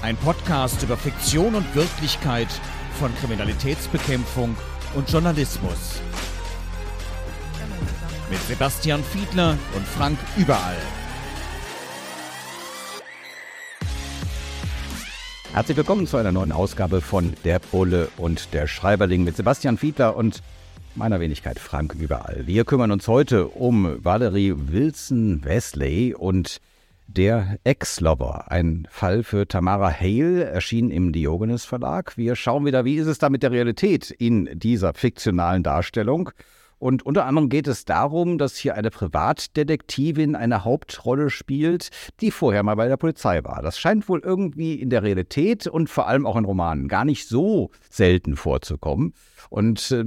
Ein Podcast über Fiktion und Wirklichkeit von Kriminalitätsbekämpfung und Journalismus. Mit Sebastian Fiedler und Frank Überall. Herzlich willkommen zu einer neuen Ausgabe von Der Bulle und der Schreiberling mit Sebastian Fiedler und meiner Wenigkeit Frank Überall. Wir kümmern uns heute um Valerie Wilson Wesley und der Ex-Lover, ein Fall für Tamara Hale, erschien im Diogenes Verlag. Wir schauen wieder, wie ist es da mit der Realität in dieser fiktionalen Darstellung. Und unter anderem geht es darum, dass hier eine Privatdetektivin eine Hauptrolle spielt, die vorher mal bei der Polizei war. Das scheint wohl irgendwie in der Realität und vor allem auch in Romanen gar nicht so selten vorzukommen. Und äh,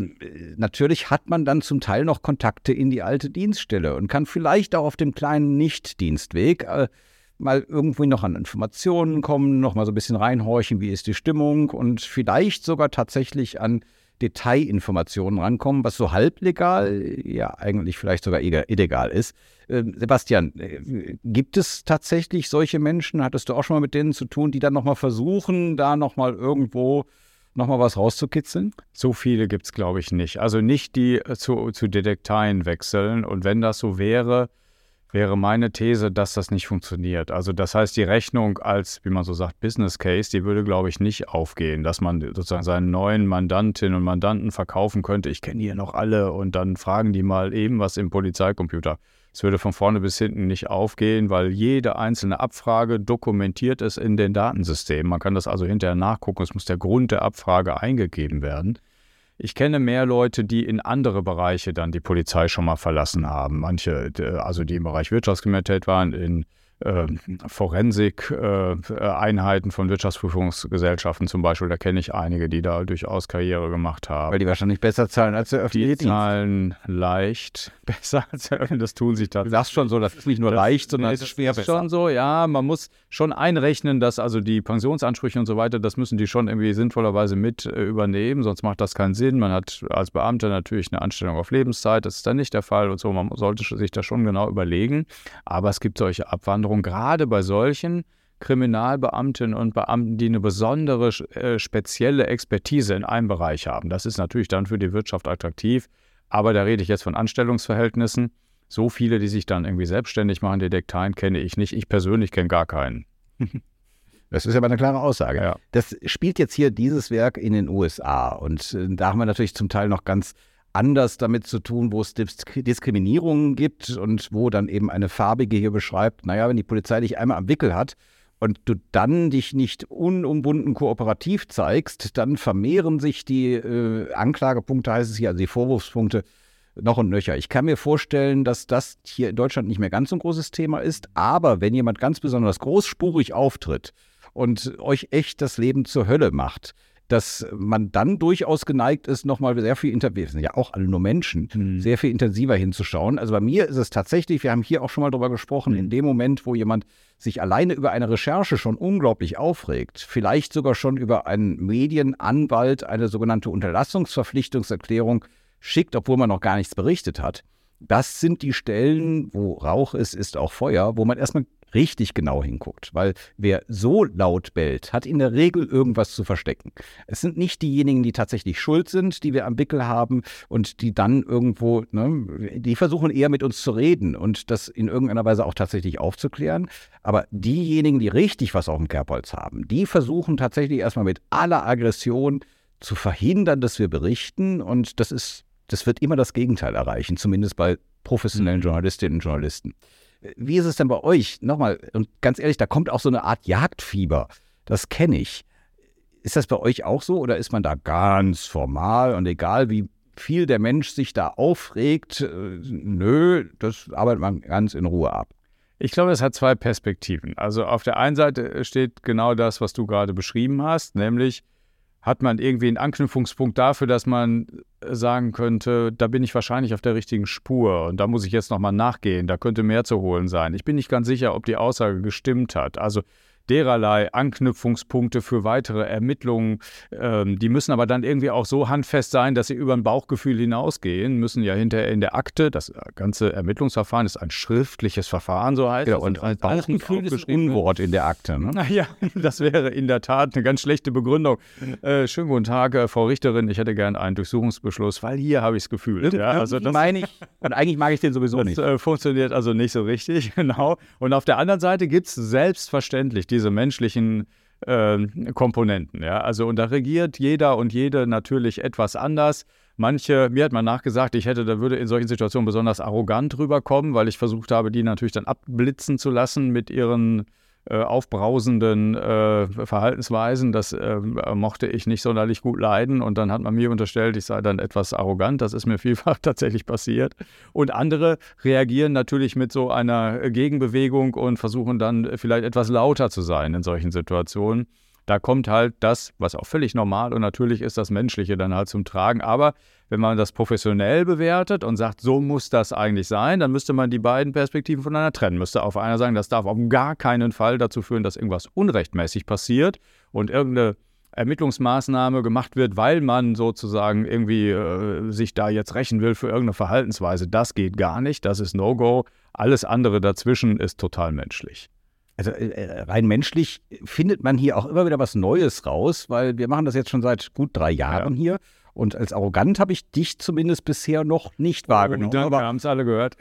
natürlich hat man dann zum Teil noch Kontakte in die alte Dienststelle und kann vielleicht auch auf dem kleinen Nichtdienstweg äh, mal irgendwie noch an Informationen kommen, noch mal so ein bisschen reinhorchen, wie ist die Stimmung und vielleicht sogar tatsächlich an Detailinformationen rankommen, was so halblegal, ja eigentlich vielleicht sogar illegal ist. Äh, Sebastian, äh, gibt es tatsächlich solche Menschen, hattest du auch schon mal mit denen zu tun, die dann nochmal versuchen, da nochmal irgendwo nochmal was rauszukitzeln? So viele gibt es, glaube ich, nicht. Also nicht die äh, zu, zu Detekteien wechseln. Und wenn das so wäre, wäre meine These, dass das nicht funktioniert. Also das heißt, die Rechnung als, wie man so sagt, Business Case, die würde, glaube ich, nicht aufgehen, dass man sozusagen seinen neuen Mandantinnen und Mandanten verkaufen könnte. Ich kenne hier noch alle und dann fragen die mal eben was im Polizeicomputer. Es würde von vorne bis hinten nicht aufgehen, weil jede einzelne Abfrage dokumentiert es in den Datensystemen. Man kann das also hinterher nachgucken. Es muss der Grund der Abfrage eingegeben werden. Ich kenne mehr Leute, die in andere Bereiche dann die Polizei schon mal verlassen haben. Manche, also die im Bereich Wirtschaftskriminalität waren, in äh, Forensik-Einheiten von Wirtschaftsprüfungsgesellschaften zum Beispiel. Da kenne ich einige, die da durchaus Karriere gemacht haben. Weil die wahrscheinlich besser zahlen als der öffentliche Die zahlen leicht besser als der öffentliche. Das tun sich tatsächlich. Du sagst schon so, das ist nicht nur leicht, sondern es ist schwer besser. schon so, ja. Man muss schon einrechnen, dass also die Pensionsansprüche und so weiter, das müssen die schon irgendwie sinnvollerweise mit äh, übernehmen, sonst macht das keinen Sinn. Man hat als Beamter natürlich eine Anstellung auf Lebenszeit, das ist dann nicht der Fall und so. Man sollte sich das schon genau überlegen. Aber es gibt solche Abwanderungen Veränderung, gerade bei solchen Kriminalbeamtinnen und Beamten, die eine besondere, äh, spezielle Expertise in einem Bereich haben. Das ist natürlich dann für die Wirtschaft attraktiv, aber da rede ich jetzt von Anstellungsverhältnissen. So viele, die sich dann irgendwie selbstständig machen, Detekteien, kenne ich nicht. Ich persönlich kenne gar keinen. Das ist aber eine klare Aussage. Ja. Das spielt jetzt hier dieses Werk in den USA und äh, da haben wir natürlich zum Teil noch ganz anders damit zu tun, wo es Diskriminierungen gibt und wo dann eben eine Farbige hier beschreibt, naja, wenn die Polizei dich einmal am Wickel hat und du dann dich nicht unumwunden kooperativ zeigst, dann vermehren sich die äh, Anklagepunkte, heißt es hier, also die Vorwurfspunkte noch und nöcher. Ich kann mir vorstellen, dass das hier in Deutschland nicht mehr ganz so ein großes Thema ist, aber wenn jemand ganz besonders großspurig auftritt und euch echt das Leben zur Hölle macht, dass man dann durchaus geneigt ist, nochmal sehr viel intensiver, sind ja auch alle nur Menschen, mhm. sehr viel intensiver hinzuschauen. Also bei mir ist es tatsächlich, wir haben hier auch schon mal drüber gesprochen, mhm. in dem Moment, wo jemand sich alleine über eine Recherche schon unglaublich aufregt, vielleicht sogar schon über einen Medienanwalt eine sogenannte Unterlassungsverpflichtungserklärung schickt, obwohl man noch gar nichts berichtet hat. Das sind die Stellen, wo Rauch ist, ist auch Feuer, wo man erstmal richtig genau hinguckt. Weil wer so laut bellt, hat in der Regel irgendwas zu verstecken. Es sind nicht diejenigen, die tatsächlich schuld sind, die wir am Wickel haben und die dann irgendwo, ne, die versuchen eher mit uns zu reden und das in irgendeiner Weise auch tatsächlich aufzuklären. Aber diejenigen, die richtig was auf dem Kerbholz haben, die versuchen tatsächlich erstmal mit aller Aggression zu verhindern, dass wir berichten. Und das ist, das wird immer das Gegenteil erreichen, zumindest bei professionellen mhm. Journalistinnen und Journalisten. Wie ist es denn bei euch? Nochmal, und ganz ehrlich, da kommt auch so eine Art Jagdfieber. Das kenne ich. Ist das bei euch auch so oder ist man da ganz formal und egal wie viel der Mensch sich da aufregt, äh, nö, das arbeitet man ganz in Ruhe ab? Ich glaube, es hat zwei Perspektiven. Also auf der einen Seite steht genau das, was du gerade beschrieben hast, nämlich hat man irgendwie einen Anknüpfungspunkt dafür, dass man sagen könnte, da bin ich wahrscheinlich auf der richtigen Spur und da muss ich jetzt nochmal nachgehen, da könnte mehr zu holen sein. Ich bin nicht ganz sicher, ob die Aussage gestimmt hat. Also dererlei Anknüpfungspunkte für weitere Ermittlungen. Ähm, die müssen aber dann irgendwie auch so handfest sein, dass sie über ein Bauchgefühl hinausgehen, müssen ja hinterher in der Akte, das ganze Ermittlungsverfahren ist ein schriftliches Verfahren, so heißt ja, es. Und ein Bauchgefühl ist ein Unwort in der Akte. Ne? Naja, das wäre in der Tat eine ganz schlechte Begründung. Äh, schönen guten Tag, äh, Frau Richterin, ich hätte gern einen Durchsuchungsbeschluss, weil hier habe ich es gefühlt. Ja, also das meine ich. Und eigentlich mag ich den sowieso das, nicht. Äh, funktioniert also nicht so richtig, genau. Und auf der anderen Seite gibt es selbstverständlich diese menschlichen äh, Komponenten. Ja? Also und da regiert jeder und jede natürlich etwas anders. Manche, mir hat man nachgesagt, ich hätte, da würde in solchen Situationen besonders arrogant rüberkommen, weil ich versucht habe, die natürlich dann abblitzen zu lassen mit ihren aufbrausenden äh, Verhaltensweisen. Das äh, mochte ich nicht sonderlich gut leiden. Und dann hat man mir unterstellt, ich sei dann etwas arrogant. Das ist mir vielfach tatsächlich passiert. Und andere reagieren natürlich mit so einer Gegenbewegung und versuchen dann vielleicht etwas lauter zu sein in solchen Situationen. Da kommt halt das, was auch völlig normal und natürlich ist, das Menschliche dann halt zum Tragen. Aber wenn man das professionell bewertet und sagt, so muss das eigentlich sein, dann müsste man die beiden Perspektiven voneinander trennen. Müsste auf einer sagen, das darf auf gar keinen Fall dazu führen, dass irgendwas unrechtmäßig passiert und irgendeine Ermittlungsmaßnahme gemacht wird, weil man sozusagen irgendwie äh, sich da jetzt rächen will für irgendeine Verhaltensweise. Das geht gar nicht, das ist No-Go. Alles andere dazwischen ist total menschlich. Also äh, äh, rein menschlich findet man hier auch immer wieder was Neues raus, weil wir machen das jetzt schon seit gut drei Jahren ja. hier. Und als arrogant habe ich dich zumindest bisher noch nicht wahrgenommen. Oh, danke, haben es alle gehört.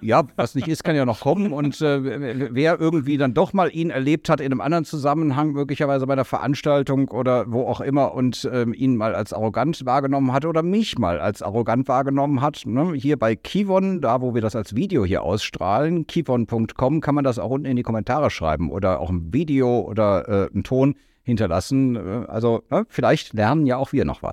Ja, was nicht ist, kann ja noch kommen. Und äh, wer irgendwie dann doch mal ihn erlebt hat in einem anderen Zusammenhang, möglicherweise bei einer Veranstaltung oder wo auch immer, und äh, ihn mal als arrogant wahrgenommen hat oder mich mal als arrogant wahrgenommen hat, ne? hier bei Kivon, da wo wir das als Video hier ausstrahlen, kivon.com, kann man das auch unten in die Kommentare schreiben oder auch ein Video oder äh, einen Ton hinterlassen. Äh, also ne? vielleicht lernen ja auch wir noch was.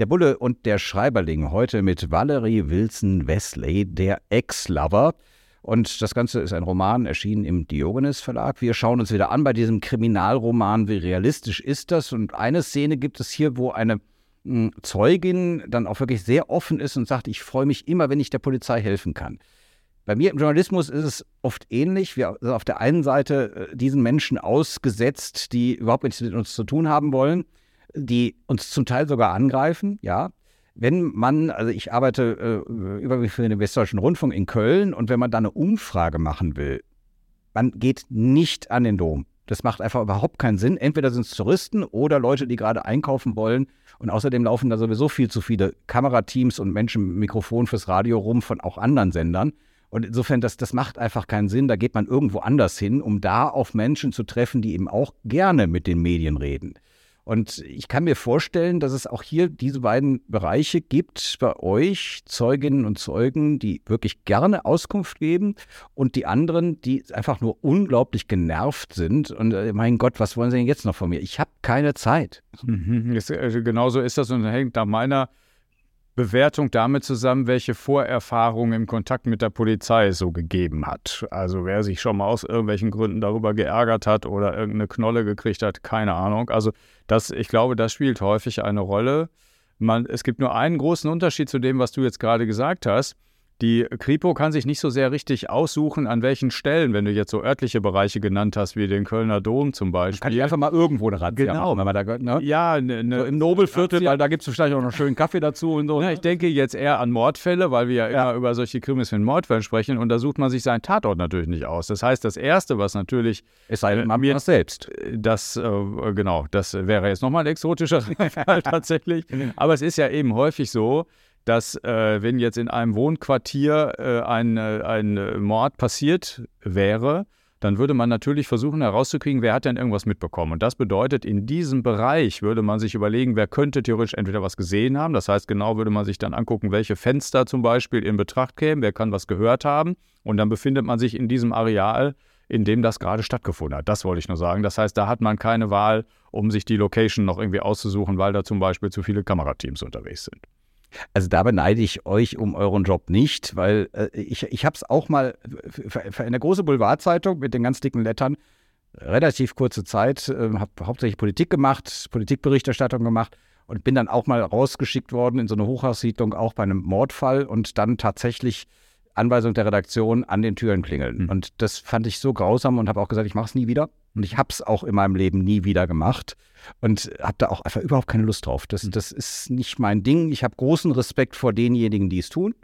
Der Bulle und der Schreiberling heute mit Valerie Wilson Wesley, der Ex-Lover. Und das Ganze ist ein Roman, erschienen im Diogenes Verlag. Wir schauen uns wieder an bei diesem Kriminalroman, wie realistisch ist das? Und eine Szene gibt es hier, wo eine hm, Zeugin dann auch wirklich sehr offen ist und sagt, ich freue mich immer, wenn ich der Polizei helfen kann. Bei mir im Journalismus ist es oft ähnlich. Wir sind auf der einen Seite äh, diesen Menschen ausgesetzt, die überhaupt nichts mit uns zu tun haben wollen die uns zum Teil sogar angreifen, ja. Wenn man, also ich arbeite äh, überwiegend für den Westdeutschen Rundfunk in Köln und wenn man da eine Umfrage machen will, man geht nicht an den Dom. Das macht einfach überhaupt keinen Sinn. Entweder sind es Touristen oder Leute, die gerade einkaufen wollen. Und außerdem laufen da sowieso viel zu viele Kamerateams und Menschen mit Mikrofon fürs Radio rum von auch anderen Sendern. Und insofern, das, das macht einfach keinen Sinn. Da geht man irgendwo anders hin, um da auf Menschen zu treffen, die eben auch gerne mit den Medien reden. Und ich kann mir vorstellen, dass es auch hier diese beiden Bereiche gibt bei euch, Zeuginnen und Zeugen, die wirklich gerne Auskunft geben und die anderen, die einfach nur unglaublich genervt sind. Und äh, mein Gott, was wollen Sie denn jetzt noch von mir? Ich habe keine Zeit. Mhm, also genauso ist das und hängt nach meiner Bewertung damit zusammen, welche Vorerfahrungen im Kontakt mit der Polizei so gegeben hat. Also wer sich schon mal aus irgendwelchen Gründen darüber geärgert hat oder irgendeine Knolle gekriegt hat, keine Ahnung. Also das, ich glaube, das spielt häufig eine Rolle. Man, es gibt nur einen großen Unterschied zu dem, was du jetzt gerade gesagt hast. Die Kripo kann sich nicht so sehr richtig aussuchen, an welchen Stellen, wenn du jetzt so örtliche Bereiche genannt hast, wie den Kölner Dom zum Beispiel. Kann ich einfach mal irgendwo eine Razzia genau. machen, wenn man da, ne? Ja, ne, ne, so im Nobelviertel, weil da gibt es vielleicht auch noch schönen Kaffee dazu und so. Ja, ich denke jetzt eher an Mordfälle, weil wir ja, ja. immer über solche Krimis mit Mordfällen sprechen und da sucht man sich seinen Tatort natürlich nicht aus. Das heißt, das Erste, was natürlich... Es sei denn, man mir selbst. Das, äh, genau, das wäre jetzt nochmal ein exotischer Fall tatsächlich. Aber es ist ja eben häufig so, dass äh, wenn jetzt in einem Wohnquartier äh, ein, äh, ein Mord passiert wäre, dann würde man natürlich versuchen herauszukriegen, wer hat denn irgendwas mitbekommen. Und das bedeutet, in diesem Bereich würde man sich überlegen, wer könnte theoretisch entweder was gesehen haben. Das heißt, genau würde man sich dann angucken, welche Fenster zum Beispiel in Betracht kämen, wer kann was gehört haben. Und dann befindet man sich in diesem Areal, in dem das gerade stattgefunden hat. Das wollte ich nur sagen. Das heißt, da hat man keine Wahl, um sich die Location noch irgendwie auszusuchen, weil da zum Beispiel zu viele Kamerateams unterwegs sind. Also da beneide ich euch um euren Job nicht, weil äh, ich, ich habe es auch mal für, eine große Boulevardzeitung mit den ganz dicken Lettern, relativ kurze Zeit, äh, habe hauptsächlich Politik gemacht, Politikberichterstattung gemacht und bin dann auch mal rausgeschickt worden in so eine Hochhaussiedlung, auch bei einem Mordfall und dann tatsächlich Anweisung der Redaktion an den Türen klingeln. Mhm. Und das fand ich so grausam und habe auch gesagt, ich mache es nie wieder. Und ich habe es auch in meinem Leben nie wieder gemacht und habe da auch einfach überhaupt keine Lust drauf. Das, mhm. das ist nicht mein Ding. Ich habe großen Respekt vor denjenigen, die es tun.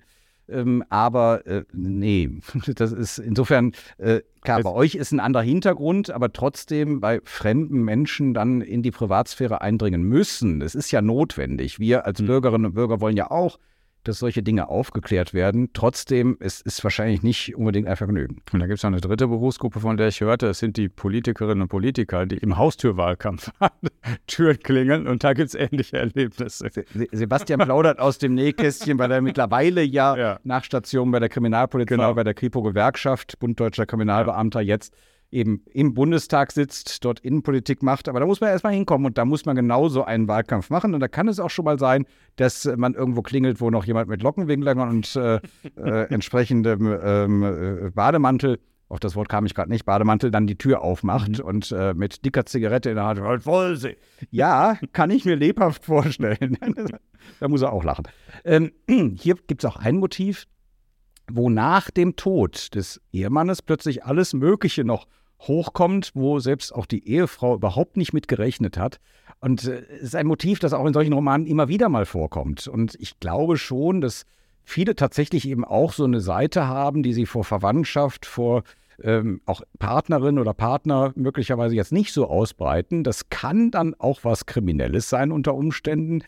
Ähm, aber äh, nee, das ist insofern, äh, klar, bei euch ist ein anderer Hintergrund, aber trotzdem bei fremden Menschen dann in die Privatsphäre eindringen müssen. Das ist ja notwendig. Wir als mhm. Bürgerinnen und Bürger wollen ja auch dass solche Dinge aufgeklärt werden. Trotzdem ist es wahrscheinlich nicht unbedingt ein Vergnügen. Und da gibt es noch eine dritte Berufsgruppe, von der ich hörte. Das sind die Politikerinnen und Politiker, die im Haustürwahlkampf Türen klingeln. Und da gibt es ähnliche Erlebnisse. Sebastian plaudert aus dem Nähkästchen, weil er mittlerweile ja, ja. nach Station bei der Kriminalpolizei, genau. bei der Kripo-Gewerkschaft, Bund Deutscher Kriminalbeamter, ja. jetzt eben im Bundestag sitzt, dort Innenpolitik macht. Aber da muss man erstmal hinkommen und da muss man genauso einen Wahlkampf machen. Und da kann es auch schon mal sein, dass man irgendwo klingelt, wo noch jemand mit Lockenwinklern und äh, äh, entsprechendem ähm, äh, Bademantel auf das Wort kam ich gerade nicht, Bademantel, dann die Tür aufmacht mhm. und äh, mit dicker Zigarette in der Hand, halt voll sie. Ja, kann ich mir lebhaft vorstellen. da muss er auch lachen. Ähm, hier gibt es auch ein Motiv, wo nach dem Tod des Ehemannes plötzlich alles Mögliche noch hochkommt, wo selbst auch die Ehefrau überhaupt nicht mit gerechnet hat. Und äh, es ist ein Motiv, das auch in solchen Romanen immer wieder mal vorkommt. Und ich glaube schon, dass viele tatsächlich eben auch so eine Seite haben, die sie vor Verwandtschaft, vor ähm, auch Partnerin oder Partner möglicherweise jetzt nicht so ausbreiten. Das kann dann auch was Kriminelles sein unter Umständen.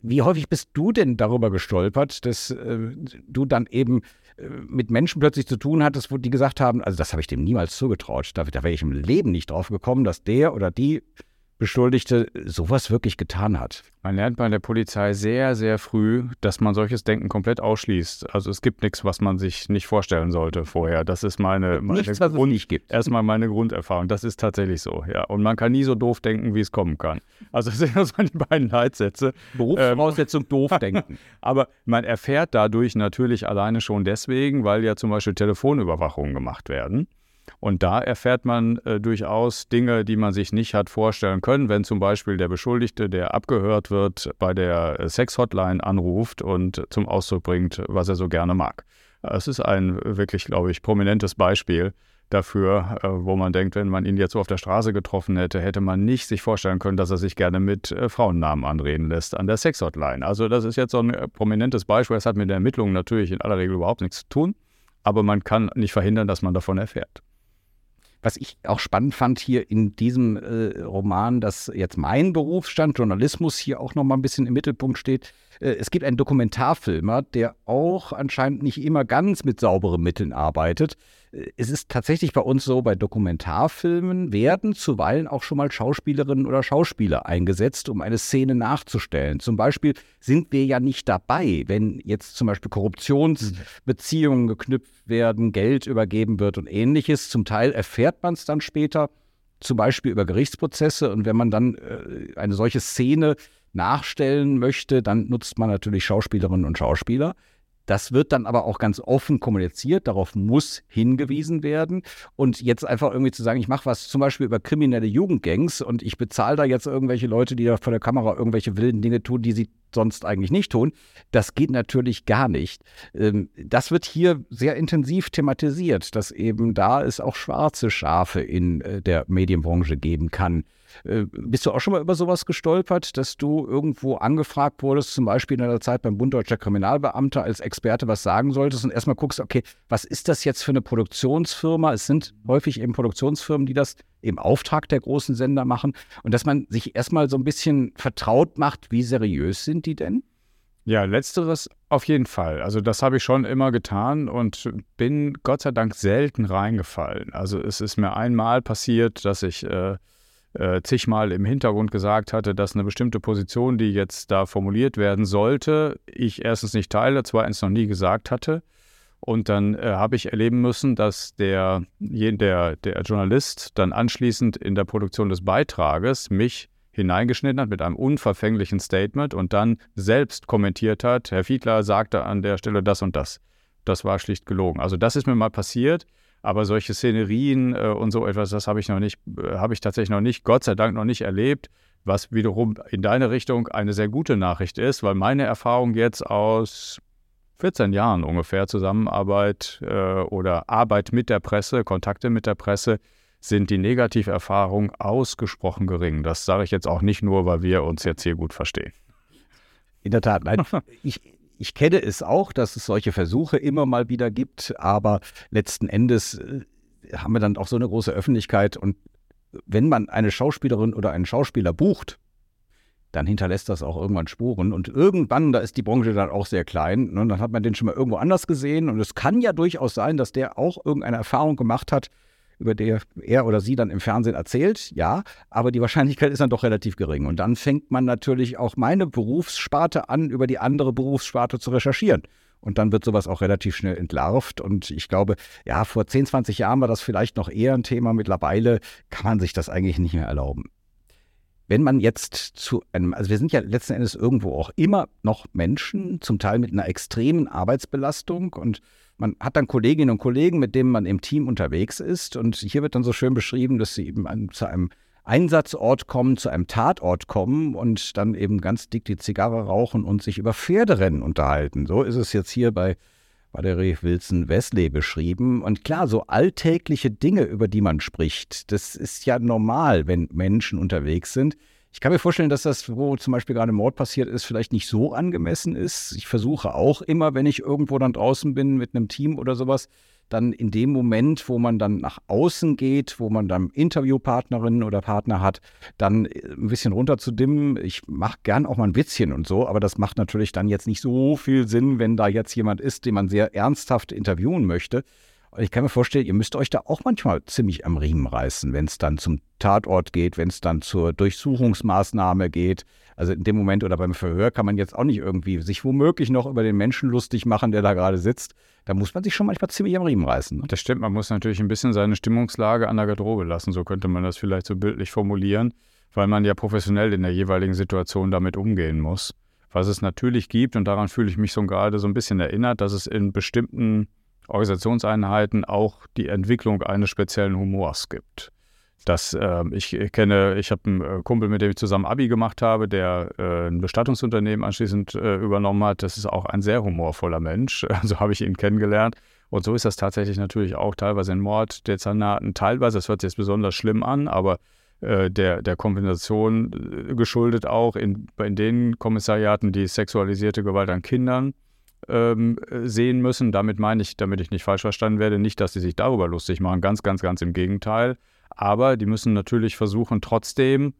Wie häufig bist du denn darüber gestolpert, dass äh, du dann eben mit Menschen plötzlich zu tun hattest, wo die gesagt haben, also das habe ich dem niemals zugetraut, da, da wäre ich im Leben nicht drauf gekommen, dass der oder die Beschuldigte sowas wirklich getan hat. Man lernt bei der Polizei sehr, sehr früh, dass man solches Denken komplett ausschließt. Also es gibt nichts, was man sich nicht vorstellen sollte vorher. Das ist meine, meine nichts, was Grund, es nicht gibt. Erstmal meine Grunderfahrung. Das ist tatsächlich so, ja. Und man kann nie so doof denken, wie es kommen kann. Also das sind so die beiden Leitsätze. Berufsvoraussetzung ähm, doof denken. Aber man erfährt dadurch natürlich alleine schon deswegen, weil ja zum Beispiel Telefonüberwachungen gemacht werden. Und da erfährt man äh, durchaus Dinge, die man sich nicht hat vorstellen können, wenn zum Beispiel der Beschuldigte, der abgehört wird, bei der äh, Sex-Hotline anruft und zum Ausdruck bringt, was er so gerne mag. Es ist ein wirklich, glaube ich, prominentes Beispiel dafür, äh, wo man denkt, wenn man ihn jetzt so auf der Straße getroffen hätte, hätte man nicht sich vorstellen können, dass er sich gerne mit äh, Frauennamen anreden lässt an der Sex-Hotline. Also das ist jetzt so ein äh, prominentes Beispiel. Es hat mit der Ermittlung natürlich in aller Regel überhaupt nichts zu tun, aber man kann nicht verhindern, dass man davon erfährt. Was ich auch spannend fand hier in diesem äh, Roman, dass jetzt mein Berufsstand, Journalismus, hier auch nochmal ein bisschen im Mittelpunkt steht. Äh, es gibt einen Dokumentarfilmer, der auch anscheinend nicht immer ganz mit sauberen Mitteln arbeitet. Es ist tatsächlich bei uns so, bei Dokumentarfilmen werden zuweilen auch schon mal Schauspielerinnen oder Schauspieler eingesetzt, um eine Szene nachzustellen. Zum Beispiel sind wir ja nicht dabei, wenn jetzt zum Beispiel Korruptionsbeziehungen geknüpft werden, Geld übergeben wird und ähnliches. Zum Teil erfährt man es dann später, zum Beispiel über Gerichtsprozesse. Und wenn man dann äh, eine solche Szene nachstellen möchte, dann nutzt man natürlich Schauspielerinnen und Schauspieler. Das wird dann aber auch ganz offen kommuniziert, darauf muss hingewiesen werden. Und jetzt einfach irgendwie zu sagen, ich mache was zum Beispiel über kriminelle Jugendgangs und ich bezahle da jetzt irgendwelche Leute, die da vor der Kamera irgendwelche wilden Dinge tun, die sie sonst eigentlich nicht tun, das geht natürlich gar nicht. Ähm, das wird hier sehr intensiv thematisiert, dass eben da es auch schwarze Schafe in äh, der Medienbranche geben kann. Äh, bist du auch schon mal über sowas gestolpert, dass du irgendwo angefragt wurdest, zum Beispiel in der Zeit beim Bund Deutscher Kriminalbeamter als Experte was sagen solltest und erstmal guckst, okay, was ist das jetzt für eine Produktionsfirma? Es sind häufig eben Produktionsfirmen, die das im Auftrag der großen Sender machen und dass man sich erstmal so ein bisschen vertraut macht, wie seriös sind die denn? Ja, letzteres auf jeden Fall. Also das habe ich schon immer getan und bin Gott sei Dank selten reingefallen. Also es ist mir einmal passiert, dass ich äh, äh, zigmal im Hintergrund gesagt hatte, dass eine bestimmte Position, die jetzt da formuliert werden sollte, ich erstens nicht teile, zweitens noch nie gesagt hatte. Und dann äh, habe ich erleben müssen, dass der, der, der Journalist dann anschließend in der Produktion des Beitrages mich hineingeschnitten hat mit einem unverfänglichen Statement und dann selbst kommentiert hat, Herr Fiedler sagte an der Stelle das und das. Das war schlicht gelogen. Also das ist mir mal passiert, aber solche Szenerien äh, und so etwas, das habe ich noch nicht, äh, habe ich tatsächlich noch nicht, Gott sei Dank noch nicht erlebt, was wiederum in deine Richtung eine sehr gute Nachricht ist, weil meine Erfahrung jetzt aus 14 Jahren ungefähr Zusammenarbeit äh, oder Arbeit mit der Presse, Kontakte mit der Presse, sind die Negativerfahrungen ausgesprochen gering. Das sage ich jetzt auch nicht nur, weil wir uns jetzt hier gut verstehen. In der Tat, nein. ich, ich kenne es auch, dass es solche Versuche immer mal wieder gibt, aber letzten Endes äh, haben wir dann auch so eine große Öffentlichkeit und wenn man eine Schauspielerin oder einen Schauspieler bucht, dann hinterlässt das auch irgendwann Spuren. Und irgendwann, da ist die Branche dann auch sehr klein, ne, dann hat man den schon mal irgendwo anders gesehen. Und es kann ja durchaus sein, dass der auch irgendeine Erfahrung gemacht hat, über der er oder sie dann im Fernsehen erzählt, ja, aber die Wahrscheinlichkeit ist dann doch relativ gering. Und dann fängt man natürlich auch meine Berufssparte an, über die andere Berufssparte zu recherchieren. Und dann wird sowas auch relativ schnell entlarvt. Und ich glaube, ja, vor 10, 20 Jahren war das vielleicht noch eher ein Thema. Mittlerweile kann man sich das eigentlich nicht mehr erlauben. Wenn man jetzt zu einem, also wir sind ja letzten Endes irgendwo auch immer noch Menschen, zum Teil mit einer extremen Arbeitsbelastung und man hat dann Kolleginnen und Kollegen, mit denen man im Team unterwegs ist. Und hier wird dann so schön beschrieben, dass sie eben zu einem Einsatzort kommen, zu einem Tatort kommen und dann eben ganz dick die Zigarre rauchen und sich über Pferderennen unterhalten. So ist es jetzt hier bei Valerie Wilson Wesley beschrieben. Und klar, so alltägliche Dinge, über die man spricht, das ist ja normal, wenn Menschen unterwegs sind. Ich kann mir vorstellen, dass das, wo zum Beispiel gerade Mord passiert ist, vielleicht nicht so angemessen ist. Ich versuche auch immer, wenn ich irgendwo dann draußen bin mit einem Team oder sowas, dann in dem Moment, wo man dann nach außen geht, wo man dann Interviewpartnerinnen oder Partner hat, dann äh, ein bisschen runterzudimmen. Ich mache gern auch mal ein Witzchen und so, aber das macht natürlich dann jetzt nicht so viel Sinn, wenn da jetzt jemand ist, den man sehr ernsthaft interviewen möchte. Ich kann mir vorstellen, ihr müsst euch da auch manchmal ziemlich am Riemen reißen, wenn es dann zum Tatort geht, wenn es dann zur Durchsuchungsmaßnahme geht. Also in dem Moment oder beim Verhör kann man jetzt auch nicht irgendwie sich womöglich noch über den Menschen lustig machen, der da gerade sitzt. Da muss man sich schon manchmal ziemlich am Riemen reißen. Ne? Das stimmt, man muss natürlich ein bisschen seine Stimmungslage an der Garderobe lassen, so könnte man das vielleicht so bildlich formulieren, weil man ja professionell in der jeweiligen Situation damit umgehen muss. Was es natürlich gibt, und daran fühle ich mich so gerade so ein bisschen erinnert, dass es in bestimmten Organisationseinheiten auch die Entwicklung eines speziellen Humors gibt. Das, äh, ich kenne, ich habe einen äh, Kumpel, mit dem ich zusammen Abi gemacht habe, der äh, ein Bestattungsunternehmen anschließend äh, übernommen hat. Das ist auch ein sehr humorvoller Mensch. So habe ich ihn kennengelernt. Und so ist das tatsächlich natürlich auch teilweise in Morddezernaten. Teilweise, das hört sich jetzt besonders schlimm an, aber äh, der, der Kompensation äh, geschuldet auch in, in den Kommissariaten, die sexualisierte Gewalt an Kindern ähm, sehen müssen. Damit meine ich, damit ich nicht falsch verstanden werde, nicht, dass sie sich darüber lustig machen. Ganz, ganz, ganz im Gegenteil. Aber die müssen natürlich versuchen, trotzdem,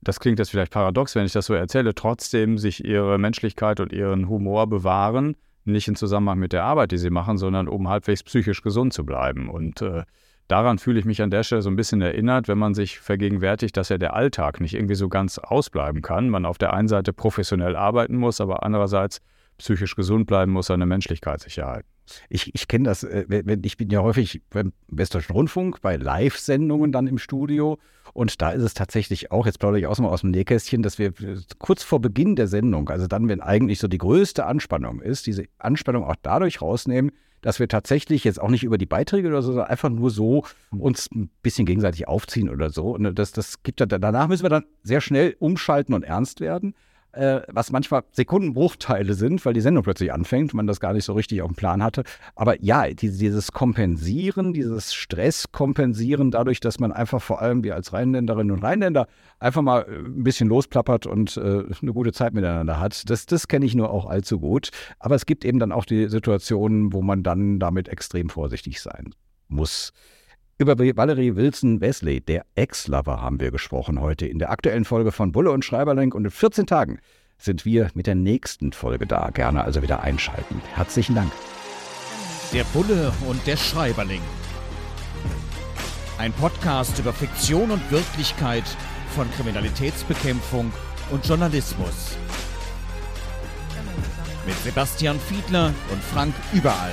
das klingt jetzt vielleicht paradox, wenn ich das so erzähle, trotzdem sich ihre Menschlichkeit und ihren Humor bewahren. Nicht im Zusammenhang mit der Arbeit, die sie machen, sondern um halbwegs psychisch gesund zu bleiben. Und äh, daran fühle ich mich an der Stelle so ein bisschen erinnert, wenn man sich vergegenwärtigt, dass ja der Alltag nicht irgendwie so ganz ausbleiben kann. Man auf der einen Seite professionell arbeiten muss, aber andererseits psychisch gesund bleiben muss, seine Menschlichkeit sich erhalten. Ich, ich kenne das, äh, ich bin ja häufig beim Westdeutschen Rundfunk bei Live-Sendungen dann im Studio und da ist es tatsächlich auch, jetzt plaudere ich auch mal aus dem Nähkästchen, dass wir kurz vor Beginn der Sendung, also dann, wenn eigentlich so die größte Anspannung ist, diese Anspannung auch dadurch rausnehmen, dass wir tatsächlich jetzt auch nicht über die Beiträge oder so, sondern einfach nur so uns ein bisschen gegenseitig aufziehen oder so. Und das, das gibt danach müssen wir dann sehr schnell umschalten und ernst werden äh, was manchmal Sekundenbruchteile sind, weil die Sendung plötzlich anfängt, man das gar nicht so richtig auf dem Plan hatte. Aber ja, die, dieses Kompensieren, dieses Stresskompensieren, dadurch, dass man einfach vor allem wir als Rheinländerinnen und Rheinländer einfach mal äh, ein bisschen losplappert und äh, eine gute Zeit miteinander hat, das, das kenne ich nur auch allzu gut. Aber es gibt eben dann auch die Situationen, wo man dann damit extrem vorsichtig sein muss. Über Valerie Wilson Wesley, der Ex-Lover, haben wir gesprochen heute in der aktuellen Folge von Bulle und Schreiberlenk. Und in 14 Tagen sind wir mit der nächsten Folge da. Gerne also wieder einschalten. Herzlichen Dank. Der Bulle und der Schreiberling. Ein Podcast über Fiktion und Wirklichkeit von Kriminalitätsbekämpfung und Journalismus. Mit Sebastian Fiedler und Frank Überall.